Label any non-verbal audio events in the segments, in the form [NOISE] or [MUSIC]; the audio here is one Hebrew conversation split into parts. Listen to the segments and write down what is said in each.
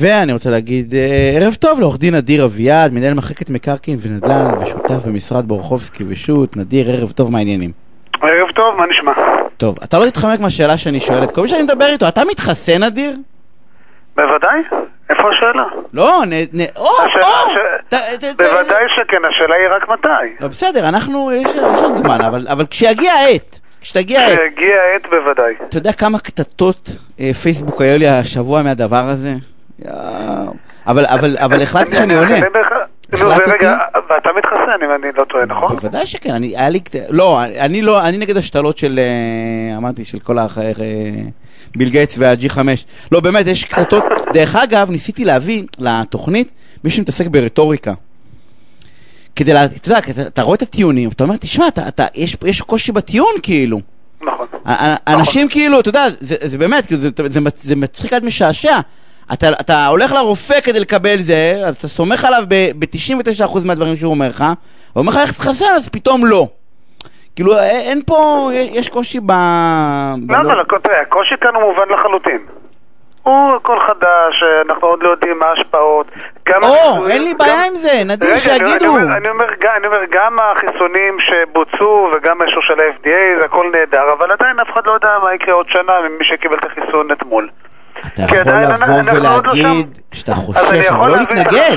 ואני רוצה להגיד אה, ערב טוב לעורך דין נדיר אביעד, מנהל מחלקת מקרקעין ונדל"ן ושותף במשרד בורחובסקי ושות'. נדיר, ערב טוב, מה העניינים? ערב טוב, מה נשמע? טוב, אתה לא תתחמק מהשאלה שאני שואלת, כל מי שאני מדבר איתו, אתה מתחסן נדיר? בוודאי, איפה השאלה? לא, נ... נ... או, או! בוודאי שכן, השאלה היא רק מתי. לא, בסדר, אנחנו, יש עוד זמן, אבל כשיגיע העת, כשתגיע העת, כשהגיע העת בוודאי. אתה יודע כמה קטטות אה, פייסבוק היו לי השבוע מהדבר הזה? אבל, אבל, אבל החלטתי שאני עונה. החלטתי? ואתה מתחסן אם אני לא טועה, נכון? בוודאי שכן, אני, היה לי, לא, אני לא, אני נגד השתלות של, אה, אמרתי, של כל האח... אה, ביל גייטס וה-G5. לא, באמת, יש קטטות. דרך אגב, ניסיתי להביא לתוכנית מישהו שמתעסק ברטוריקה. כדי, לה, אתה יודע, אתה, אתה רואה את הטיעונים, אתה אומר, תשמע, אתה, אתה, יש, יש קושי בטיעון, כאילו. נכון. ה- ה- אנשים כאילו, אתה יודע, זה, זה באמת, כאילו, זה, זה, זה מצחיק עד משעשע. אתה, אתה הולך לרופא כדי לקבל זה, אז אתה סומך עליו ב-99% מהדברים שהוא אומר לך, הוא אומר לך איך תתחסן, אז פתאום לא. כאילו, אין פה, יש קושי ב... לא, בלא- אבל הקושי כאן הוא מובן לחלוטין. הוא הכל חדש, אנחנו עוד לא יודעים מה ההשפעות. או, החיסונים- אין לי גם- בעיה עם זה, נדיר, שיגידו. אני אומר, גם החיסונים שבוצעו וגם האישור של ה-FDA זה הכל נהדר, אבל עדיין אף אחד לא יודע מה יקרה עוד שנה ממי שקיבל את החיסון אתמול. אתה כי יכול עדיין לבוא אנחנו לא ולהגיד. שאתה חושש, אבל לא להתנגד.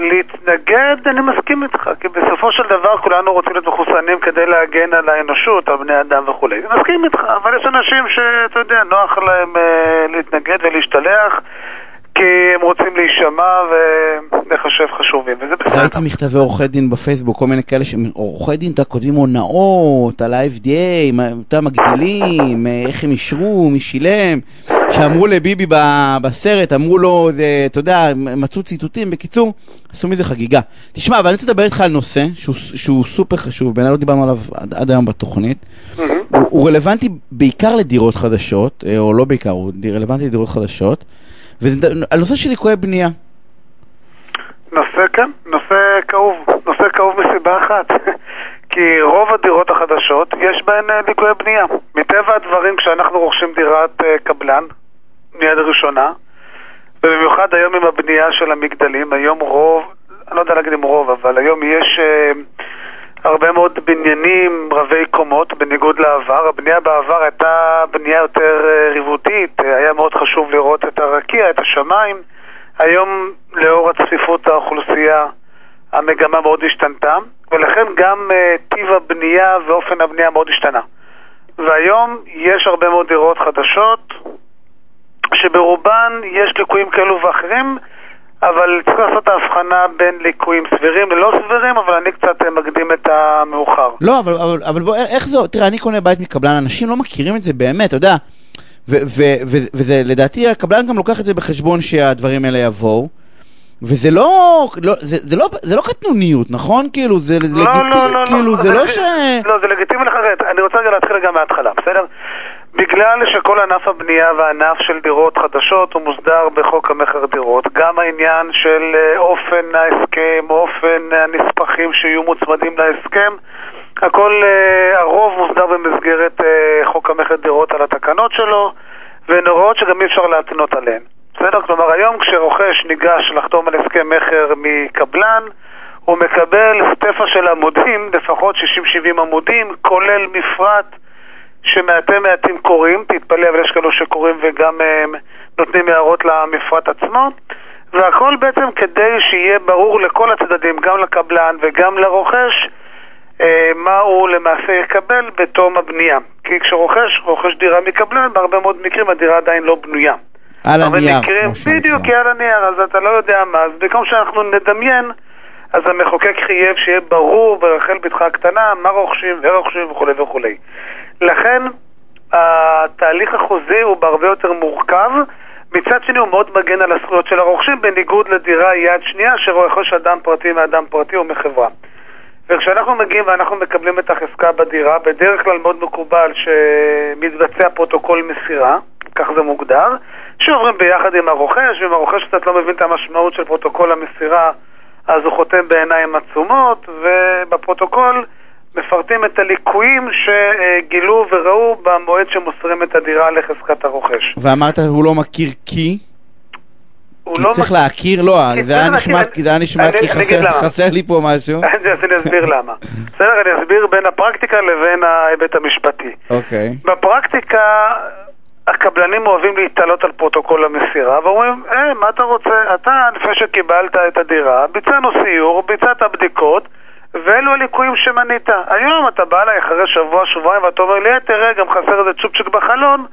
להתנגד, אני מסכים איתך, כי בסופו של דבר כולנו רוצים להיות מחוסנים כדי להגן על האנושות, על בני אדם וכולי. אני מסכים איתך, אבל יש אנשים שאתה יודע, נוח להם אה, להתנגד ולהשתלח, כי הם רוצים להישמע ולחשב חשובים, וזה בסדר. ראיתי מכתבי עורכי דין בפייסבוק, כל מיני כאלה שעורכי דין, אתה כותבים הונאות על ה-FDA, אתה מגדילים, אה, איך הם אישרו, מי שילם, שאמרו לביבי בסרט, אמרו לו, זה, אתה יודע, מצאו ציטוטים, בקיצור, עשו מזה חגיגה. תשמע, אבל אני רוצה לדבר איתך על נושא שהוא, שהוא סופר חשוב, בעיניי לא דיברנו עליו עד, עד היום בתוכנית. הוא, הוא רלוונטי בעיקר לדירות חדשות, אה, או לא בעיקר, הוא רלוונטי לדירות חדשות, וזה ד- הנושא של ליקויי בנייה. נושא, כן, נושא כאוב. נושא כאוב מסיבה אחת. [LAUGHS] כי רוב הדירות החדשות, יש בהן אה, ליקויי בנייה. מטבע הדברים, כשאנחנו רוכשים דירת אה, קבלן, מיד ראשונה, ובמיוחד היום עם הבנייה של המגדלים, היום רוב, אני לא יודע להגיד אם רוב, אבל היום יש אה, הרבה מאוד בניינים רבי קומות, בניגוד לעבר. הבנייה בעבר הייתה בנייה יותר אה, ריבותית, אה, היה מאוד חשוב לראות את הרקיע, את השמיים. היום, לאור הצפיפות האוכלוסייה, המגמה מאוד השתנתה, ולכן גם uh, טיב הבנייה ואופן הבנייה מאוד השתנה. והיום יש הרבה מאוד דירות חדשות, שברובן יש ליקויים כאלו ואחרים, אבל צריך לעשות את ההבחנה בין ליקויים סבירים ללא סבירים, אבל אני קצת אה, מקדים את המאוחר. לא, אבל, אבל, אבל בוא, איך זה, תראה, אני קונה בית מקבלן, אנשים לא מכירים את זה באמת, אתה יודע, ו, ו, ו, וזה, לדעתי, הקבלן גם לוקח את זה בחשבון שהדברים האלה יבואו, וזה לא, לא, זה, זה לא, זה לא קטנוניות, נכון? כאילו, זה לא, לגיטימי, לא, לא, כאילו, לא, זה לא [LAUGHS] ש... לא, זה לגיטימי לחרט. אני רוצה רגע להתחיל גם מההתחלה, בסדר? בגלל שכל ענף הבנייה והענף של דירות חדשות הוא מוסדר בחוק המכר דירות, גם העניין של אה, אופן ההסכם, אופן הנספחים שיהיו מוצמדים להסכם, הכל, אה, הרוב מוסדר במסגרת אה, חוק המכר דירות על התקנות שלו, והן הוראות שגם אי אפשר להתנות עליהן. בסדר? כלומר, היום כשרוכש ניגש לחתום על הסכם מכר מקבלן, הוא מקבל סטפה של עמודים, לפחות 60-70 עמודים, כולל מפרט שמעטי מעטים קוראים, תתפלא, אבל יש כאלו שקוראים וגם um, נותנים הערות למפרט עצמו, והכל בעצם כדי שיהיה ברור לכל הצדדים, גם לקבלן וגם לרוכש, uh, מה הוא למעשה יקבל בתום הבנייה. כי כשרוכש, רוכש דירה מקבלן, בהרבה מאוד מקרים הדירה עדיין לא בנויה. על הנייר. בדיוק, כי על הנייר, אז אתה לא יודע מה, אז במקום שאנחנו נדמיין, אז המחוקק חייב שיהיה ברור ברחל בתך הקטנה מה רוכשים ורוכשים וכולי וכולי. לכן, התהליך החוזי הוא בהרבה יותר מורכב, מצד שני הוא מאוד מגן על הזכויות של הרוכשים, בניגוד לדירה יד שנייה שרוכש אדם פרטי מאדם פרטי או מחברה. וכשאנחנו מגיעים ואנחנו מקבלים את החזקה בדירה, בדרך כלל מאוד מקובל שמתבצע פרוטוקול מסירה, כך זה מוגדר, שעוברים ביחד עם הרוכש, ואם הרוכש קצת לא מבין את המשמעות של פרוטוקול המסירה, אז הוא חותם בעיניים עצומות, ובפרוטוקול מפרטים את הליקויים שגילו וראו במועד שמוסרים את הדירה לחזקת הרוכש. ואמרת, הוא לא מכיר כי? כי לא... צריך להכיר, לא, זה היה נשמע, כי זה היה נשמע אני- כי אני אגיד חסר- למה. חסר לי פה משהו. [LAUGHS] אז אני אסביר למה. בסדר, אני אסביר בין הפרקטיקה לבין ההיבט המשפטי. אוקיי. בפרקטיקה, הקבלנים אוהבים להתלות על פרוטוקול המסירה, ואומרים, אה, מה אתה רוצה? אתה, לפני שקיבלת את הדירה, ביצענו סיור, ביצעת בדיקות, ואלו הליקויים שמנית. היום אתה בא אליי אחרי שבוע, שבועיים, ואתה אומר לי, "אה, תראה, גם חסר איזה צ'ופצ'יק בחלון,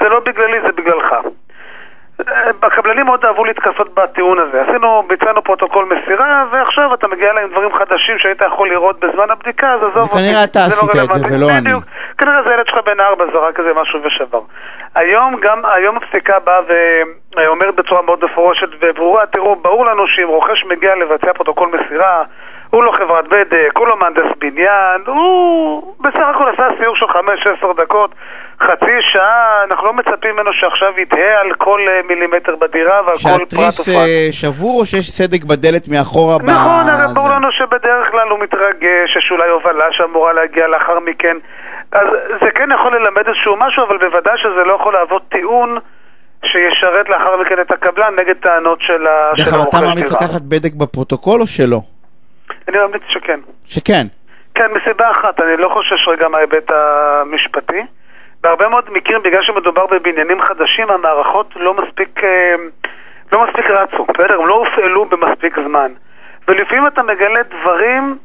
זה לא בגללי, זה בגללך. אה, הקבלנים מאוד אהבו להתכסות בטיעון הזה. עשינו, ביצענו פרוטוקול מסירה, ועכשיו אתה מגיע אליי עם דברים חדשים שהיית יכול לראות בזמן הבדיקה, אז עזוב אותי. וכנראה אתה זה לא עשית את זה. ולא אני. בדיוק. כנראה זה ילד שלך בן ארבע זרק איזה משהו ושבר. היום גם, היום הפסיקה באה ואומרת בצורה מאוד מפורשת וברורה, תראו, ברור לנו שאם רוכש מגיע לבצע פרוטוקול מסירה, הוא לא חברת בדק, הוא לא מהנדס בניין, הוא בסך הכל עשה סיור של 5-10 דקות, חצי שעה, אנחנו לא מצפים ממנו שעכשיו יתעכב על כל אה, מילימטר בדירה ועל כל פרט שהתריס ופרט. אה, שבור או שיש סדק בדלת מאחורה? נכון, הרי ברור? לנו שבדרך כלל הוא מתרגש, יש אולי הובלה שאמורה להגיע לאחר מכן. אז זה כן יכול ללמד איזשהו משהו, אבל בוודאי שזה לא יכול להוות טיעון שישרת לאחר מכן את הקבלן נגד טענות של ה- דרך של אגב, אתה הרוכש דירה. לקחת בדק בפרוטוקול או שלא? אני ממליץ שכן. שכן. כן, מסיבה אחת, אני לא חושש רגע מההיבט המשפטי. בהרבה מאוד מקרים, בגלל שמדובר בבניינים חדשים, המערכות לא מספיק, אה, לא מספיק רצו, בסדר? הם לא הופעלו במספיק זמן. ולפעמים אתה מגלה דברים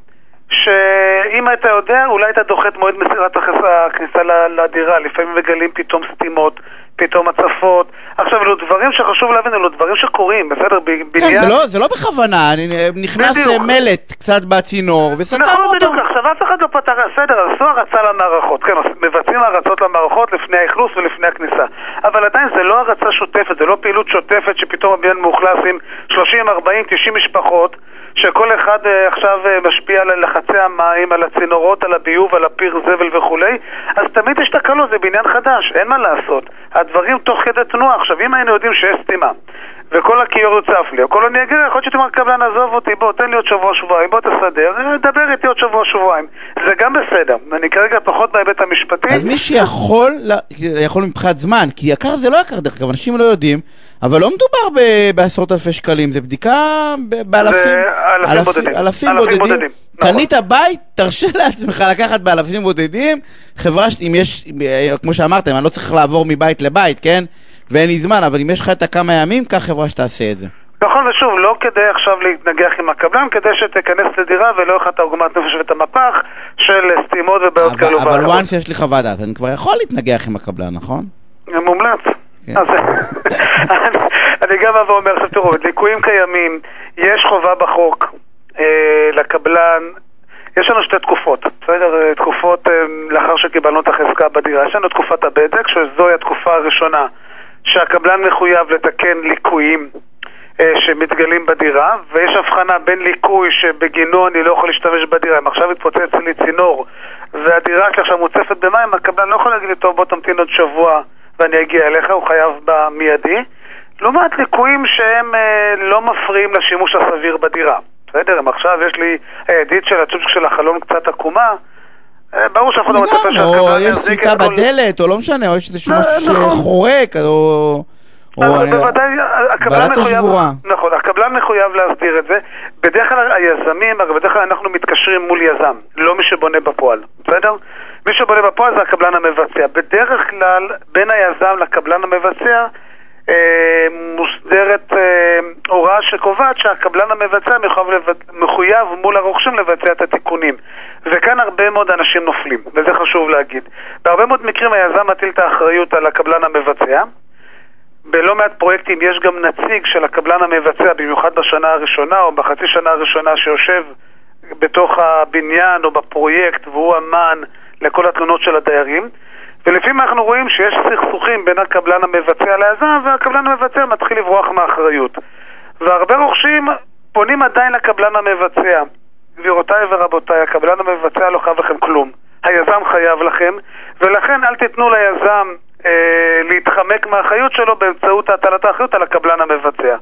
שאם היית יודע, אולי היית דוחה את מועד מסירת הכניסה, לדירה. לפעמים מגלים פתאום סתימות, פתאום הצפות. עכשיו, אלו דברים שחשוב להבין, אלו דברים שקורים, בסדר? כן, בניין... זה לא- זה לא בכוונה, אני- נכנס בדיוק. אה, מלט קצת בצינור וסתם נכון, אותו. בדיוק, עכשיו אף אחד לא פתר, בסדר, עשו הרצה למערכות, כן, מבצעים הרצות למערכות לפני האכלוס ולפני הכניסה, אבל עדיין זה לא הרצה שוטפת, זה לא פעילות שוטפת שפתאום הבניין מאוכלס עם 30, 40, 90 משפחות, שכל אחד אה, עכשיו אה, משפיע על לחצי המים, על הצינורות, על הביוב, על הפיר זבל וכולי, אז תמיד יש תקלות, זה בניין חדש, אין מה לעשות. הדברים תוך כדי תנועה. עכשיו, אם היינו יודעים שיש סתימה, וכל הכיור יוצף לי, או כל אני אגיד, יכול להיות שתאמר קבלן, עזוב אותי, בוא, תן לי עוד שבוע, שבועיים, בוא תסדר, אה, דבר איתי עוד שבוע, שבועיים. זה גם בסדר. אני כרגע פחות בהיבט המשפטי. אז מי שיכול, יכול מבחינת זמן, כי יקר זה לא יקר דרך אגב, אנשים לא יודעים, אבל לא מדובר ב- בעשרות אלפי שקלים, זה בדיקה ב- באלפים, זה אלפים בודדים. אלפים אלפים בודדים. בודדים, נכון. קנית בית, תרשה [LAUGHS] לעצמך לקחת באלפים בודדים, חברה, ש- אם יש, כמו שאמרתם, אני לא צריך לעבור מבית לבית, כן? ואין לי זמן, אבל אם יש לך את הכמה ימים, קח חברה שתעשה את זה. נכון, ושוב, לא כדי עכשיו להתנגח עם הקבלן, כדי שתיכנס לדירה ולא יהיה לך את העוגמת נפש ואת המפח של סתימות ובעיות כאלו אבל once יש לי חוות דעת, אני כבר יכול להתנגח עם הקבלן, נכון? מומלץ. כן. אז [LAUGHS] אני- גם בא ואומר, עכשיו תראו, ליקויים קיימים, יש חובה בחוק אה, לקבלן, יש לנו שתי תקופות, בסדר? אה, תקופות אה, לאחר שקיבלנו את החזקה בדירה. יש לנו תקופת הבדק, שזוהי התקופה הראשונה שהקבלן מחויב לתקן ליקויים שמתגלים בדירה, ויש הבחנה בין ליקוי שבגינו אני לא יכול להשתמש בדירה. אם עכשיו התפוצץ לי צינור והדירה שלי עכשיו מוצפת במים, הקבלן לא יכול להגיד לי, טוב, בוא תמתין עוד שבוע ואני אגיע אליך, הוא חייב במיידי. לעומת ליקויים שהם אה, לא מפריעים לשימוש הסביר בדירה. בסדר, אם עכשיו יש לי הידית של הצ'ופצ'יק של החלון קצת עקומה, אה, ברור אחד לא מצפה לגמרי, שהקבלן או יש יחזיק סיטה את כל- בדלת, או לא משנה, או יש איזשהו לא, משהו נכון. שחורק, או... בוודאי, הקבלן בלטה מחויב. נכון, הקבלן מחויב להסדיר את זה. בדרך כלל היזמים, הרי בדרך כלל אנחנו מתקשרים מול יזם, לא מי שבונה בפועל, בסדר? מי שבונה בפועל זה הקבלן המבצע. בדרך כלל, בין היזם לקבלן המבצע, אה, מוסדרת אה, הוראה שקובעת שהקבלן המבצע מחויב, מחויב מול הרוכשים לבצע את התיקונים. וכאן הרבה מאוד אנשים נופלים, וזה חשוב להגיד. בהרבה מאוד מקרים היזם מטיל את האחריות על הקבלן המבצע. בלא מעט פרויקטים יש גם נציג של הקבלן המבצע, במיוחד בשנה הראשונה או בחצי שנה הראשונה שיושב בתוך הבניין או בפרויקט והוא אמן לכל התלונות של הדיירים. ולפעמים אנחנו רואים שיש סכסוכים בין הקבלן המבצע ליזם והקבלן המבצע מתחיל לברוח מאחריות. והרבה רוכשים פונים עדיין לקבלן המבצע. גבירותיי ורבותיי, הקבלן המבצע לא חייב לכם כלום. היזם חייב לכם, ולכן אל תיתנו ליזם להתחמק מהאחריות שלו באמצעות הטלת האחריות על הקבלן המבצע.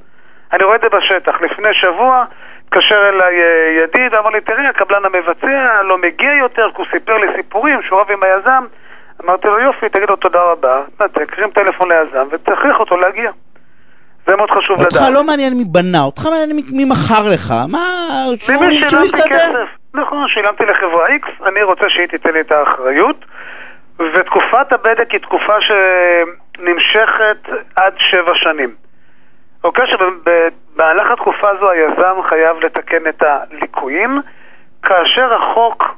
אני רואה את זה בשטח. לפני שבוע התקשר אליי אה, ידיד, אמר לי, תראי, הקבלן המבצע לא מגיע יותר, כי הוא סיפר לי סיפורים שהוא רב עם היזם. אמרתי לו, יופי, תגיד לו תודה רבה, נתק, הרים טלפון ליזם ותכריח אותו להגיע. זה מאוד חשוב אותך לדעת. לא מעניין מי בנה, אותך מעניין מי- מי מכר לך. מה, שהוא יסתדר. נכון, שילמתי לחברה X, אני רוצה שהיא תיתן לי את האחריות. ותקופת הבדק היא תקופה שנמשכת עד שבע שנים. אוקיי, שבמהלך התקופה הזו היזם חייב לתקן את הליקויים, כאשר החוק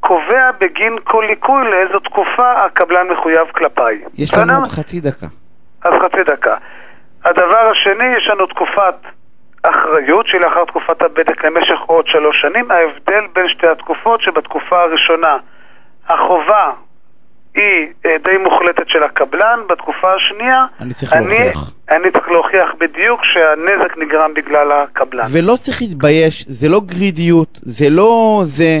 קובע בגין כל ליקוי לאיזו תקופה הקבלן מחויב כלפיי. יש לנו? עוד חצי דקה. אז חצי דקה. הדבר השני, יש לנו תקופת אחריות, שהיא לאחר תקופת הבדק למשך עוד שלוש שנים. ההבדל בין שתי התקופות, שבתקופה הראשונה החובה היא אה, די מוחלטת של הקבלן, בתקופה השנייה... אני צריך להוכיח. אני צריך להוכיח בדיוק שהנזק נגרם בגלל הקבלן. ולא צריך להתבייש, זה לא גרידיות, זה לא זה.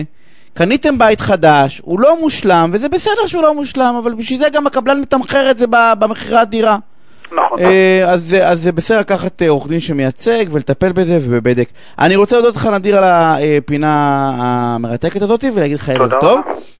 קניתם בית חדש, הוא לא מושלם, וזה בסדר שהוא לא מושלם, אבל בשביל זה גם הקבלן מתמחר את זה במכירת דירה. נכון. אה, אז, זה- אז זה בסדר לקחת אה, עורך דין שמייצג ולטפל בזה ובבדק. אני רוצה להודות לך נדיר על הפינה המרתקת הזאת ולהגיד לך ערב טוב.